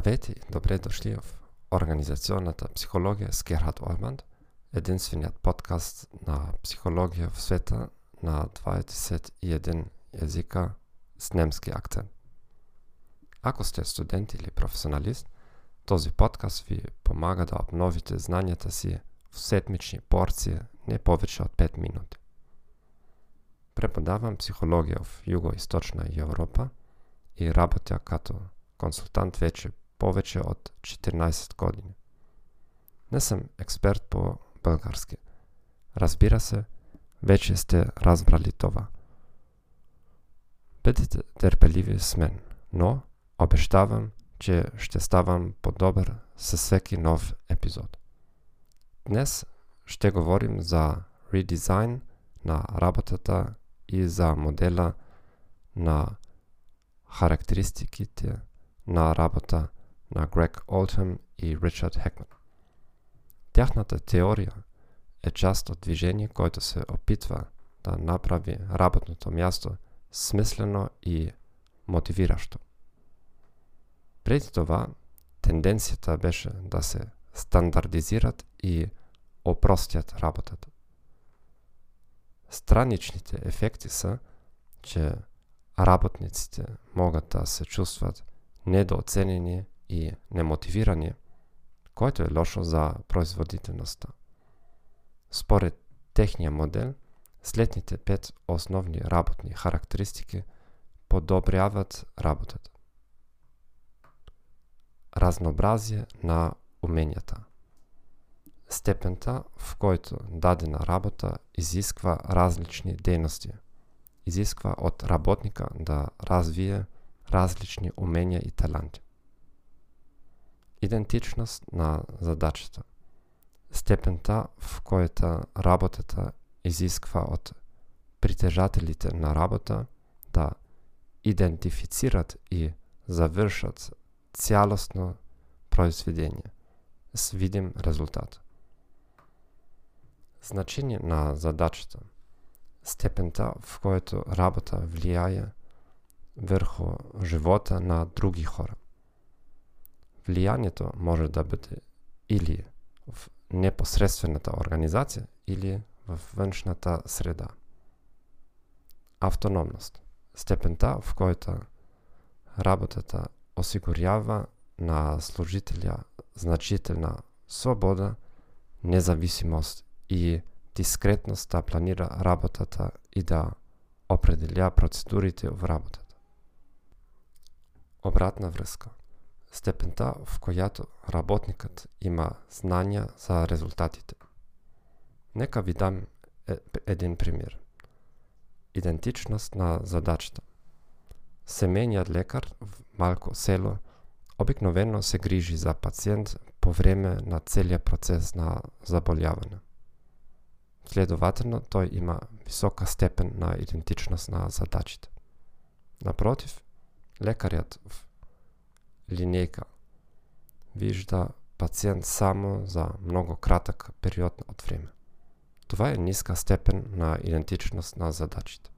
Здравейте и добре дошли в Организационната психология с Герхард Ойманд, единственият подкаст на психология в света на 21 езика с немски акцент. Ако сте студент или професионалист, този подкаст ви помага да обновите знанията си в седмични порции не повече от 5 минути. Преподавам психология в Юго-Источна Европа и работя като консултант вече повече от 14 години. Не съм експерт по български. Разбира се, вече сте разбрали това. Бъдете търпеливи с мен, но обещавам, че ще ставам по-добър със всеки нов епизод. Днес ще говорим за редизайн на работата и за модела на характеристиките на работа на Грег Олтъм и Ричард Хекман. Тяхната теория е част от движение, който се опитва да направи работното място смислено и мотивиращо. Преди това, тенденцията беше да се стандартизират и опростят работата. Страничните ефекти са, че работниците могат да се чувстват недооценени и немотивирани, което е лошо за производителността. Според техния модел, следните пет основни работни характеристики подобряват работата. Разнообразие на уменията. Степента, в който дадена работа изисква различни дейности, изисква от работника да развие различни умения и таланти. Идентичност на задачата. Степента, в която работата изисква от притежателите на работа да идентифицират и завършат цялостно произведение с видим резултат. Значение на задачата. Степента, в която работа влияе върху живота на други хора. Влиянието може да бъде или в непосредствената организация, или в външната среда. Автономност. Степента, в който работата осигурява на служителя значителна свобода, независимост и дискретност да планира работата и да определя процедурите в работата. Обратна връзка. Степента, в която работникът има знания за резултатите. Нека ви дам е, един пример. Идентичност на задачата. Семейният лекар в малко село обикновено се грижи за пациент по време на целия процес на заболяване. Следователно, той има висока степен на идентичност на задачите. Напротив, лекарят в линейка вижда пациент само за много кратък период от време. Това е ниска степен на идентичност на задачите.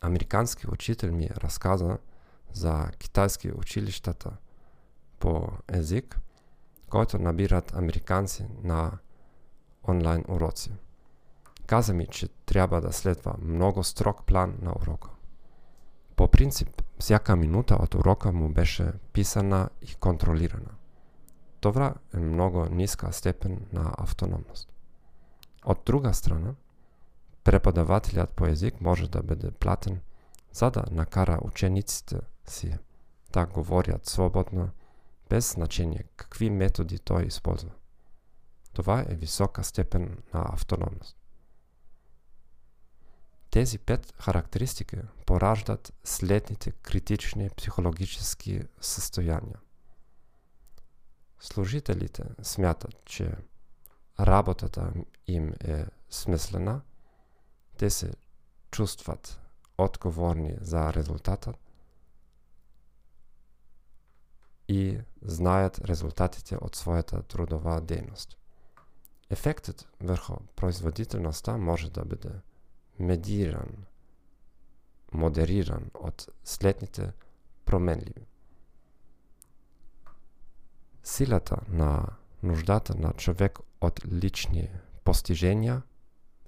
Американски учител ми разказа за китайски училищата по език, който набират американци на онлайн уроци. Каза ми, че трябва да следва много строг план на урока. По принцип, всяка минута от урока му беше писана и контролирана. Това е много ниска степен на автономност. От друга страна, преподавателят по език може да бъде платен, за да накара учениците си да говорят свободно, без значение какви методи той използва. Това е висока степен на автономност. Тези пет характеристики пораждат следните критични психологически състояния. Служителите смятат, че работата им е смислена, те се чувстват отговорни за резултата и знаят резултатите от своята трудова дейност. Ефектът върху производителността може да бъде медиран, модериран от следните променливи. Силата на нуждата на човек от лични постижения,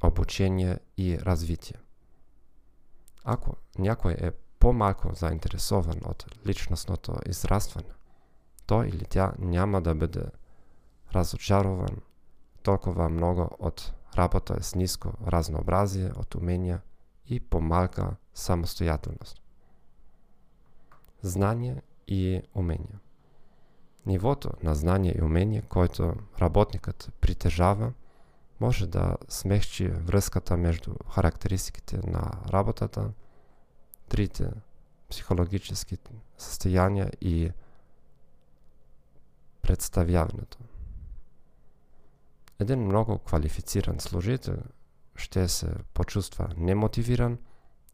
обучение и развитие. Ако някой е по-малко заинтересован от личностното израстване, той или тя няма да бъде разочарован толкова много от работа с ниско разнообразие от умения и по-малка самостоятелност. Знание и умения. Нивото на знание и умение, който работникът притежава, може да смекчи връзката между характеристиките на работата, трите психологически състояния и представяването. Един много квалифициран служител ще се почувства немотивиран,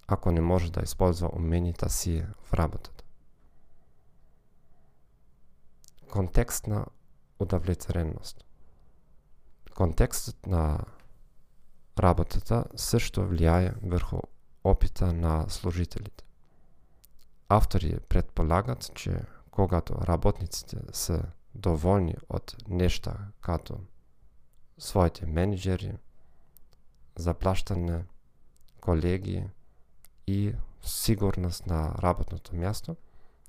ако не може да използва уменията си в работата. Контекстна удовлетвореност. Контекстът на работата също влияе върху опита на служителите. Автори предполагат, че когато работниците са доволни от неща като своите менеджери, заплащане, колеги и сигурност на работното място,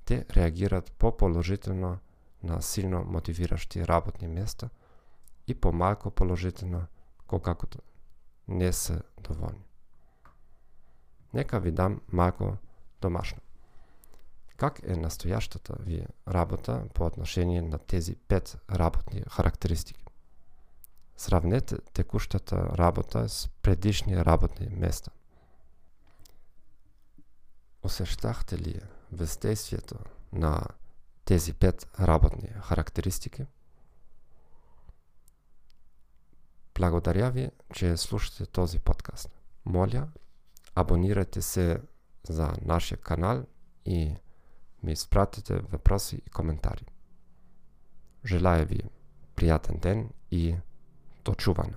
те реагират по-положително на силно мотивиращи работни места и по-малко положително, когато не са доволни. Нека ви дам малко домашно. Как е настоящата ви работа по отношение на тези пет работни характеристики? Сравнете текущата работа с предишни работни места. Усещахте ли въздействието на тези пет работни характеристики? Благодаря ви, че слушате този подкаст. Моля, абонирайте се за нашия канал и ми изпратите въпроси и коментари. Желая ви приятен ден и Toczuwan.